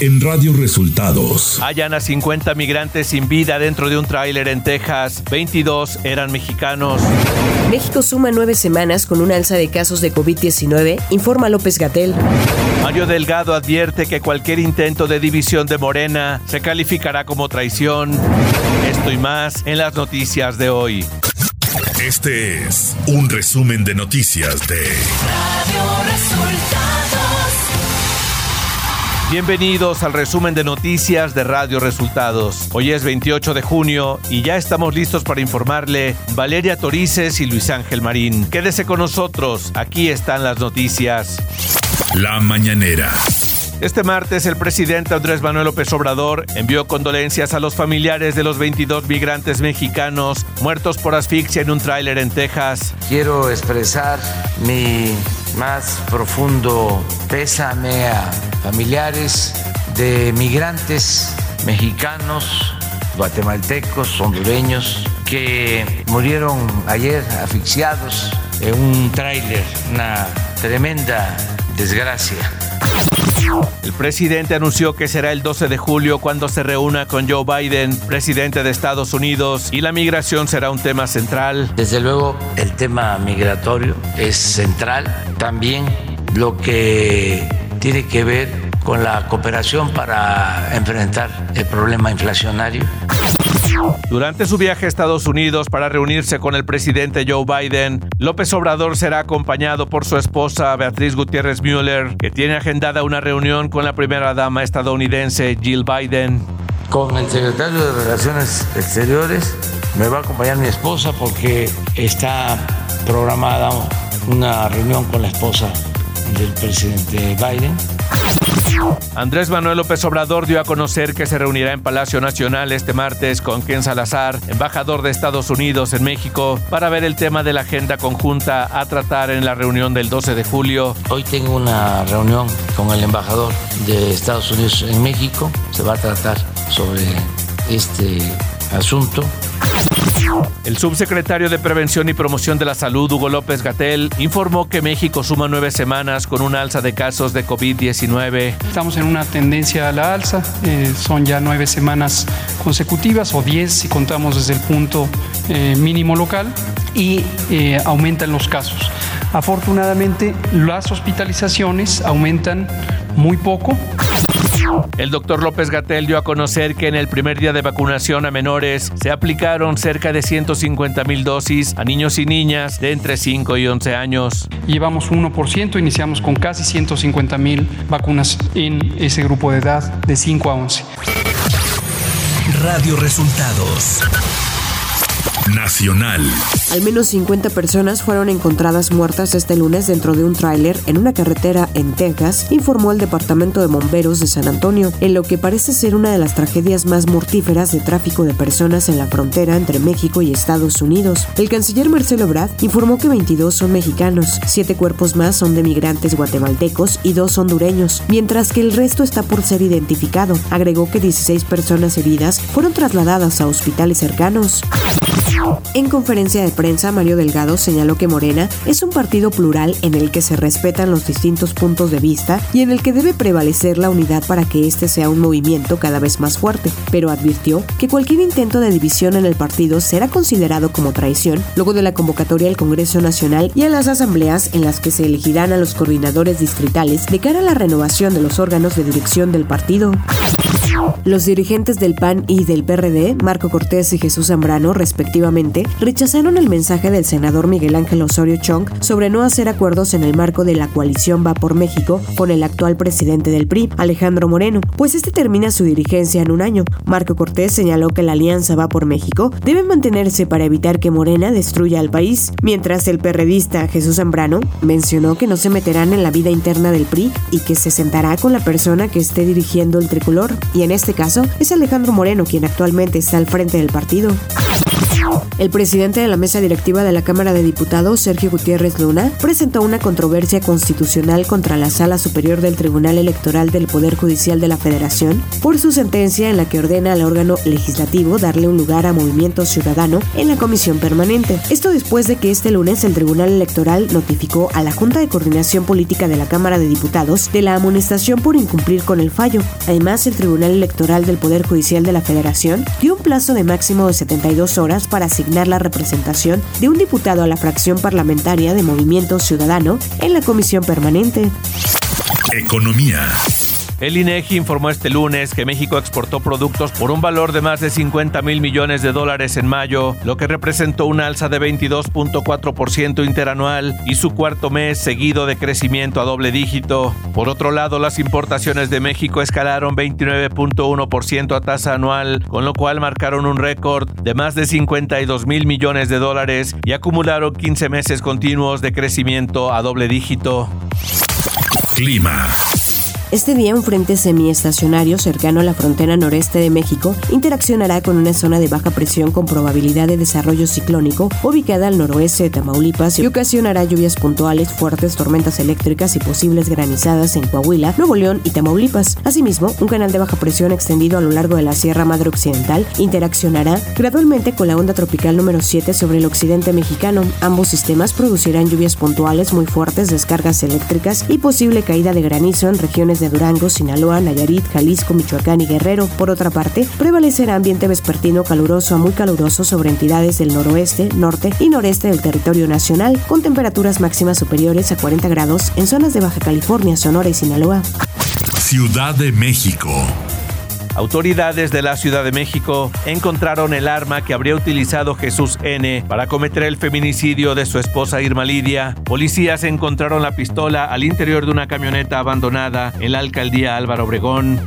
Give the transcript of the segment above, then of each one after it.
en Radio Resultados. Hallan a 50 migrantes sin vida dentro de un tráiler en Texas. 22 eran mexicanos. México suma nueve semanas con un alza de casos de COVID-19, informa López Gatel. Mario Delgado advierte que cualquier intento de división de Morena se calificará como traición. Esto y más en las noticias de hoy. Este es un resumen de noticias de Radio Resultados. Bienvenidos al resumen de noticias de Radio Resultados. Hoy es 28 de junio y ya estamos listos para informarle Valeria Torices y Luis Ángel Marín. Quédese con nosotros, aquí están las noticias. La mañanera. Este martes, el presidente Andrés Manuel López Obrador envió condolencias a los familiares de los 22 migrantes mexicanos muertos por asfixia en un tráiler en Texas. Quiero expresar mi más profundo pésame a familiares de migrantes mexicanos, guatemaltecos, hondureños, que murieron ayer asfixiados en un tráiler, una tremenda desgracia. El presidente anunció que será el 12 de julio cuando se reúna con Joe Biden, presidente de Estados Unidos, y la migración será un tema central. Desde luego, el tema migratorio es central. También lo que tiene que ver con la cooperación para enfrentar el problema inflacionario. Durante su viaje a Estados Unidos para reunirse con el presidente Joe Biden, López Obrador será acompañado por su esposa Beatriz Gutiérrez Müller, que tiene agendada una reunión con la primera dama estadounidense Jill Biden. Con el secretario de Relaciones Exteriores me va a acompañar mi esposa porque está programada una reunión con la esposa del presidente Biden Andrés Manuel López Obrador dio a conocer que se reunirá en Palacio Nacional este martes con Ken Salazar, embajador de Estados Unidos en México, para ver el tema de la agenda conjunta a tratar en la reunión del 12 de julio. Hoy tengo una reunión con el embajador de Estados Unidos en México. Se va a tratar sobre este asunto el subsecretario de Prevención y Promoción de la Salud, Hugo López Gatel, informó que México suma nueve semanas con un alza de casos de COVID-19. Estamos en una tendencia a la alza, eh, son ya nueve semanas consecutivas o diez si contamos desde el punto eh, mínimo local y eh, aumentan los casos. Afortunadamente, las hospitalizaciones aumentan muy poco. El doctor López Gatel dio a conocer que en el primer día de vacunación a menores se aplicaron cerca de 150 mil dosis a niños y niñas de entre 5 y 11 años. Llevamos 1%, iniciamos con casi 150 mil vacunas en ese grupo de edad de 5 a 11. Radio Resultados. Nacional. Al menos 50 personas fueron encontradas muertas este lunes dentro de un tráiler en una carretera en Texas, informó el Departamento de Bomberos de San Antonio, en lo que parece ser una de las tragedias más mortíferas de tráfico de personas en la frontera entre México y Estados Unidos. El canciller Marcelo Brad informó que 22 son mexicanos, 7 cuerpos más son de migrantes guatemaltecos y 2 hondureños, mientras que el resto está por ser identificado. Agregó que 16 personas heridas fueron trasladadas a hospitales cercanos. En conferencia de prensa, Mario Delgado señaló que Morena es un partido plural en el que se respetan los distintos puntos de vista y en el que debe prevalecer la unidad para que este sea un movimiento cada vez más fuerte, pero advirtió que cualquier intento de división en el partido será considerado como traición luego de la convocatoria al Congreso Nacional y a las asambleas en las que se elegirán a los coordinadores distritales de cara a la renovación de los órganos de dirección del partido. Los dirigentes del PAN y del PRD, Marco Cortés y Jesús Zambrano, respectivamente, rechazaron el mensaje del senador Miguel Ángel Osorio Chong sobre no hacer acuerdos en el marco de la coalición Va por México con el actual presidente del PRI, Alejandro Moreno, pues este termina su dirigencia en un año. Marco Cortés señaló que la alianza Va por México debe mantenerse para evitar que Morena destruya al país, mientras el perredista Jesús Zambrano mencionó que no se meterán en la vida interna del PRI y que se sentará con la persona que esté dirigiendo el tricolor y en este caso es Alejandro Moreno quien actualmente está al frente del partido. El presidente de la mesa directiva de la Cámara de Diputados, Sergio Gutiérrez Luna, presentó una controversia constitucional contra la Sala Superior del Tribunal Electoral del Poder Judicial de la Federación por su sentencia en la que ordena al órgano legislativo darle un lugar a Movimiento Ciudadano en la comisión permanente. Esto después de que este lunes el Tribunal Electoral notificó a la Junta de Coordinación Política de la Cámara de Diputados de la amonestación por incumplir con el fallo. Además, el Tribunal Electoral del Poder Judicial de la Federación dio un plazo de máximo de 72 horas para asignar la representación de un diputado a la fracción parlamentaria de Movimiento Ciudadano en la comisión permanente. Economía. El INEGI informó este lunes que México exportó productos por un valor de más de 50 mil millones de dólares en mayo, lo que representó un alza de 22.4% interanual y su cuarto mes seguido de crecimiento a doble dígito. Por otro lado, las importaciones de México escalaron 29.1% a tasa anual, con lo cual marcaron un récord de más de 52 mil millones de dólares y acumularon 15 meses continuos de crecimiento a doble dígito. Clima. Este día un frente semiestacionario cercano a la frontera noreste de México interaccionará con una zona de baja presión con probabilidad de desarrollo ciclónico ubicada al noroeste de Tamaulipas y ocasionará lluvias puntuales, fuertes tormentas eléctricas y posibles granizadas en Coahuila, Nuevo León y Tamaulipas. Asimismo, un canal de baja presión extendido a lo largo de la Sierra Madre Occidental interaccionará gradualmente con la onda tropical número 7 sobre el occidente mexicano. Ambos sistemas producirán lluvias puntuales muy fuertes, descargas eléctricas y posible caída de granizo en regiones de Durango, Sinaloa, Nayarit, Jalisco, Michoacán y Guerrero. Por otra parte, prevalecerá ambiente vespertino caluroso a muy caluroso sobre entidades del noroeste, norte y noreste del territorio nacional, con temperaturas máximas superiores a 40 grados en zonas de Baja California, Sonora y Sinaloa. Ciudad de México. Autoridades de la Ciudad de México encontraron el arma que habría utilizado Jesús N. para cometer el feminicidio de su esposa Irma Lidia. Policías encontraron la pistola al interior de una camioneta abandonada en la alcaldía Álvaro Obregón.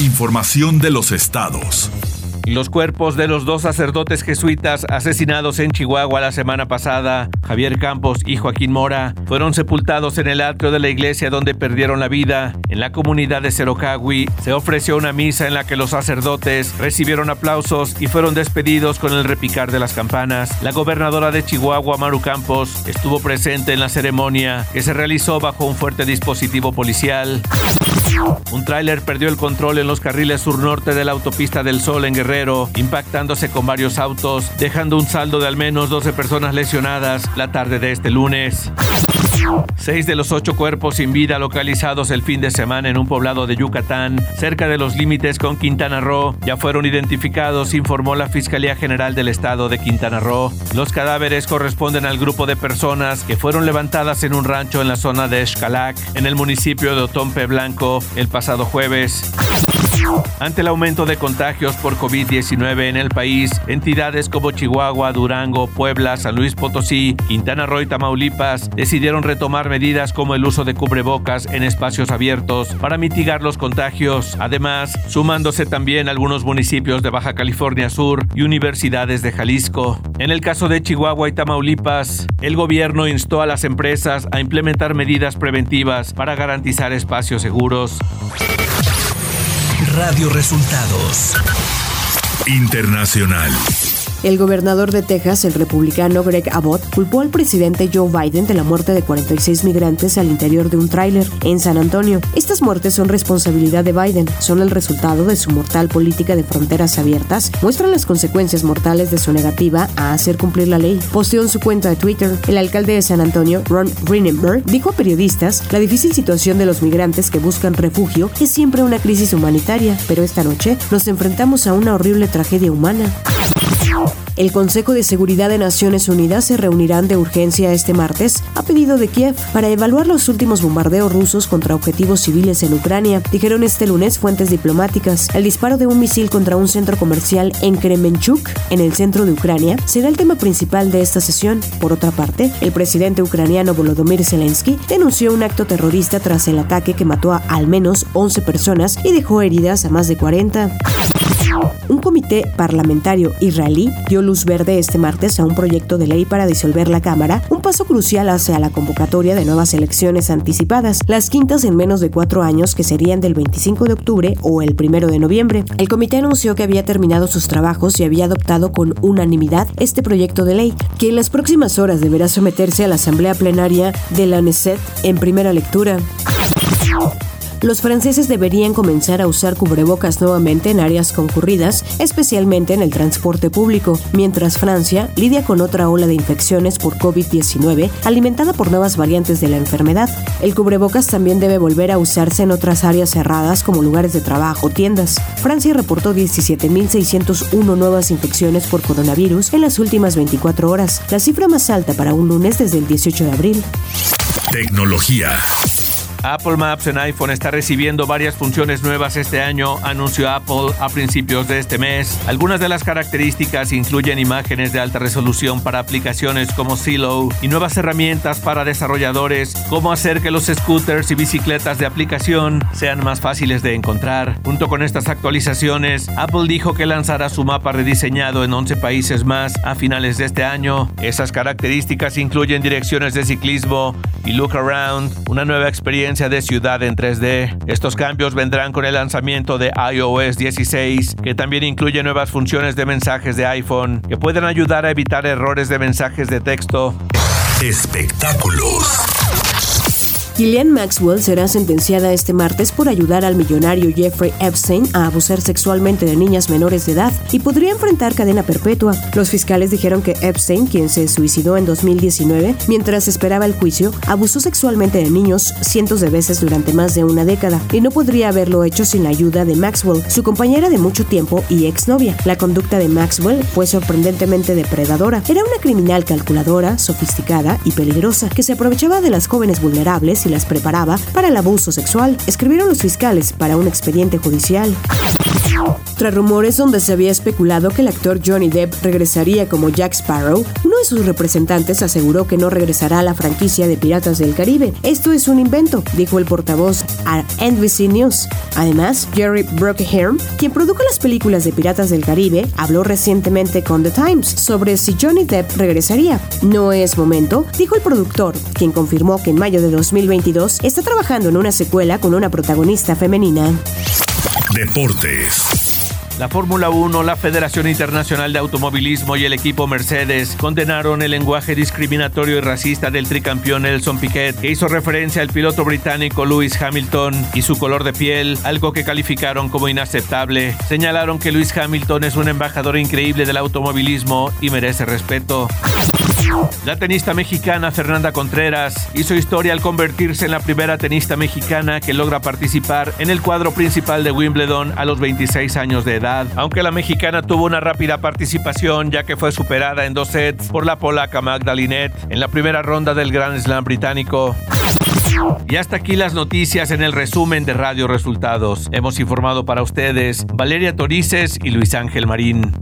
Información de los estados. Los cuerpos de los dos sacerdotes jesuitas asesinados en Chihuahua la semana pasada, Javier Campos y Joaquín Mora, fueron sepultados en el atrio de la iglesia donde perdieron la vida. En la comunidad de Cerocagui se ofreció una misa en la que los sacerdotes recibieron aplausos y fueron despedidos con el repicar de las campanas. La gobernadora de Chihuahua, Maru Campos, estuvo presente en la ceremonia que se realizó bajo un fuerte dispositivo policial. Un tráiler perdió el control en los carriles sur-norte de la autopista del Sol en Guerrero, impactándose con varios autos, dejando un saldo de al menos 12 personas lesionadas la tarde de este lunes. Seis de los ocho cuerpos sin vida localizados el fin de semana en un poblado de Yucatán, cerca de los límites con Quintana Roo, ya fueron identificados, informó la Fiscalía General del Estado de Quintana Roo. Los cadáveres corresponden al grupo de personas que fueron levantadas en un rancho en la zona de Xcalac, en el municipio de Otompe Blanco, el pasado jueves. Ante el aumento de contagios por COVID-19 en el país, entidades como Chihuahua, Durango, Puebla, San Luis Potosí, Quintana Roo y Tamaulipas decidieron retomar medidas como el uso de cubrebocas en espacios abiertos para mitigar los contagios, además sumándose también algunos municipios de Baja California Sur y universidades de Jalisco. En el caso de Chihuahua y Tamaulipas, el gobierno instó a las empresas a implementar medidas preventivas para garantizar espacios seguros. Radio Resultados. Internacional. El gobernador de Texas, el republicano Greg Abbott, culpó al presidente Joe Biden de la muerte de 46 migrantes al interior de un tráiler en San Antonio. Estas muertes son responsabilidad de Biden, son el resultado de su mortal política de fronteras abiertas, muestran las consecuencias mortales de su negativa a hacer cumplir la ley. Posteó en su cuenta de Twitter, el alcalde de San Antonio, Ron Greenberg, dijo a periodistas, la difícil situación de los migrantes que buscan refugio es siempre una crisis humanitaria, pero esta noche nos enfrentamos a una horrible tragedia humana. El Consejo de Seguridad de Naciones Unidas se reunirán de urgencia este martes a pedido de Kiev para evaluar los últimos bombardeos rusos contra objetivos civiles en Ucrania, dijeron este lunes fuentes diplomáticas. El disparo de un misil contra un centro comercial en Kremenchuk, en el centro de Ucrania, será el tema principal de esta sesión. Por otra parte, el presidente ucraniano Volodymyr Zelensky denunció un acto terrorista tras el ataque que mató a al menos 11 personas y dejó heridas a más de 40. Un comité parlamentario israelí dio luz verde este martes a un proyecto de ley para disolver la Cámara, un paso crucial hacia la convocatoria de nuevas elecciones anticipadas, las quintas en menos de cuatro años que serían del 25 de octubre o el primero de noviembre. El comité anunció que había terminado sus trabajos y había adoptado con unanimidad este proyecto de ley, que en las próximas horas deberá someterse a la Asamblea Plenaria de la NESET en primera lectura los franceses deberían comenzar a usar cubrebocas nuevamente en áreas concurridas, especialmente en el transporte público, mientras Francia lidia con otra ola de infecciones por COVID-19 alimentada por nuevas variantes de la enfermedad. El cubrebocas también debe volver a usarse en otras áreas cerradas como lugares de trabajo tiendas. Francia reportó 17.601 nuevas infecciones por coronavirus en las últimas 24 horas, la cifra más alta para un lunes desde el 18 de abril. Tecnología. Apple Maps en iPhone está recibiendo varias funciones nuevas este año, anunció Apple a principios de este mes. Algunas de las características incluyen imágenes de alta resolución para aplicaciones como Silo y nuevas herramientas para desarrolladores, como hacer que los scooters y bicicletas de aplicación sean más fáciles de encontrar. Junto con estas actualizaciones, Apple dijo que lanzará su mapa rediseñado en 11 países más a finales de este año. Esas características incluyen direcciones de ciclismo y Look Around, una nueva experiencia de ciudad en 3D. Estos cambios vendrán con el lanzamiento de iOS 16, que también incluye nuevas funciones de mensajes de iPhone que pueden ayudar a evitar errores de mensajes de texto. Espectáculos. Ghislaine Maxwell será sentenciada este martes por ayudar al millonario Jeffrey Epstein a abusar sexualmente de niñas menores de edad y podría enfrentar cadena perpetua. Los fiscales dijeron que Epstein, quien se suicidó en 2019 mientras esperaba el juicio, abusó sexualmente de niños cientos de veces durante más de una década y no podría haberlo hecho sin la ayuda de Maxwell, su compañera de mucho tiempo y exnovia. La conducta de Maxwell fue sorprendentemente depredadora. Era una criminal calculadora, sofisticada y peligrosa que se aprovechaba de las jóvenes vulnerables y las preparaba para el abuso sexual, escribieron los fiscales para un expediente judicial. Tras rumores donde se había especulado que el actor Johnny Depp regresaría como Jack Sparrow, uno de sus representantes aseguró que no regresará a la franquicia de Piratas del Caribe. Esto es un invento, dijo el portavoz a NBC News. Además, Jerry Bruckham, quien produjo las películas de Piratas del Caribe, habló recientemente con The Times sobre si Johnny Depp regresaría. No es momento, dijo el productor, quien confirmó que en mayo de 2022 está trabajando en una secuela con una protagonista femenina. Deportes. La Fórmula 1, la Federación Internacional de Automovilismo y el equipo Mercedes condenaron el lenguaje discriminatorio y racista del tricampeón Nelson Piquet, que hizo referencia al piloto británico Lewis Hamilton y su color de piel, algo que calificaron como inaceptable. Señalaron que Lewis Hamilton es un embajador increíble del automovilismo y merece respeto. La tenista mexicana Fernanda Contreras hizo historia al convertirse en la primera tenista mexicana que logra participar en el cuadro principal de Wimbledon a los 26 años de edad, aunque la mexicana tuvo una rápida participación ya que fue superada en dos sets por la polaca Magdalinet en la primera ronda del Grand Slam británico. Y hasta aquí las noticias en el resumen de Radio Resultados. Hemos informado para ustedes Valeria Torices y Luis Ángel Marín.